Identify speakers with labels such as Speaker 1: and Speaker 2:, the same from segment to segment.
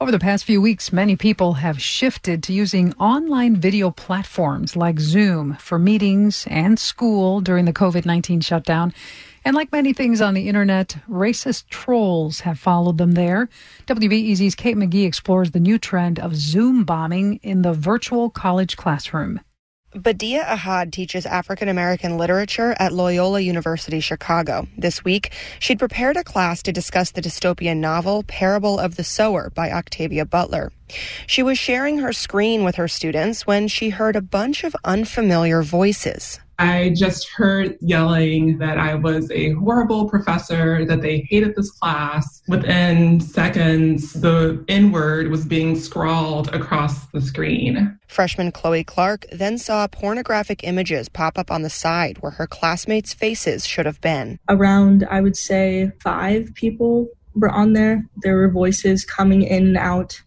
Speaker 1: Over the past few weeks, many people have shifted to using online video platforms like Zoom for meetings and school during the COVID 19 shutdown. And like many things on the internet, racist trolls have followed them there. WBEZ's Kate McGee explores the new trend of Zoom bombing in the virtual college classroom.
Speaker 2: Badia Ahad teaches African American literature at Loyola University Chicago. This week, she'd prepared a class to discuss the dystopian novel Parable of the Sower by Octavia Butler. She was sharing her screen with her students when she heard a bunch of unfamiliar voices.
Speaker 3: I just heard yelling that I was a horrible professor, that they hated this class. Within seconds, the N word was being scrawled across the screen.
Speaker 2: Freshman Chloe Clark then saw pornographic images pop up on the side where her classmates' faces should have been.
Speaker 4: Around, I would say, five people were on there. There were voices coming in and out,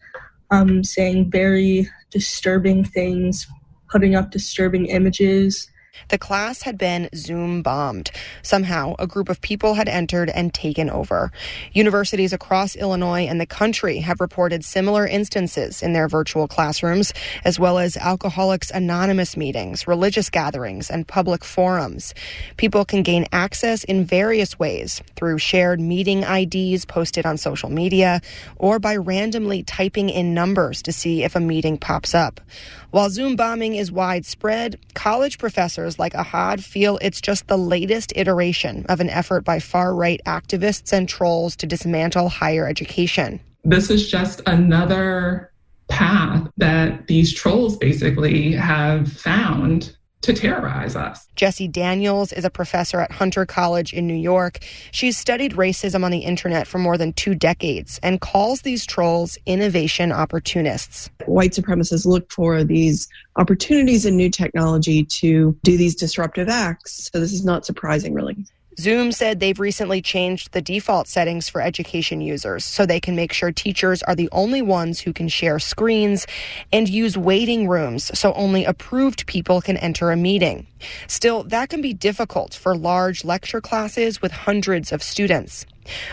Speaker 4: um, saying very disturbing things, putting up disturbing images.
Speaker 2: The class had been Zoom bombed. Somehow, a group of people had entered and taken over. Universities across Illinois and the country have reported similar instances in their virtual classrooms, as well as Alcoholics Anonymous meetings, religious gatherings, and public forums. People can gain access in various ways through shared meeting IDs posted on social media or by randomly typing in numbers to see if a meeting pops up. While Zoom bombing is widespread, college professors like Ahad feel it's just the latest iteration of an effort by far right activists and trolls to dismantle higher education.
Speaker 3: This is just another path that these trolls basically have found to terrorize us.
Speaker 2: Jessie Daniels is a professor at Hunter College in New York. She's studied racism on the internet for more than two decades and calls these trolls innovation opportunists.
Speaker 5: White supremacists look for these opportunities in new technology to do these disruptive acts. So this is not surprising, really.
Speaker 2: Zoom said they've recently changed the default settings for education users so they can make sure teachers are the only ones who can share screens and use waiting rooms so only approved people can enter a meeting. Still, that can be difficult for large lecture classes with hundreds of students.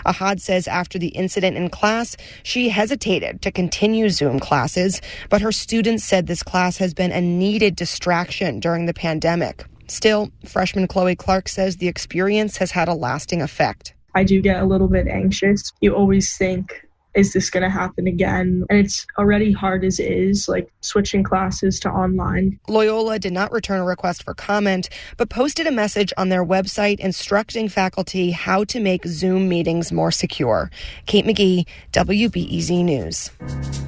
Speaker 2: Ahad says after the incident in class, she hesitated to continue Zoom classes, but her students said this class has been a needed distraction during the pandemic. Still, freshman Chloe Clark says the experience has had a lasting effect.
Speaker 4: I do get a little bit anxious. You always think, is this going to happen again? And it's already hard as is, like switching classes to online.
Speaker 2: Loyola did not return a request for comment, but posted a message on their website instructing faculty how to make Zoom meetings more secure. Kate McGee, WBEZ News.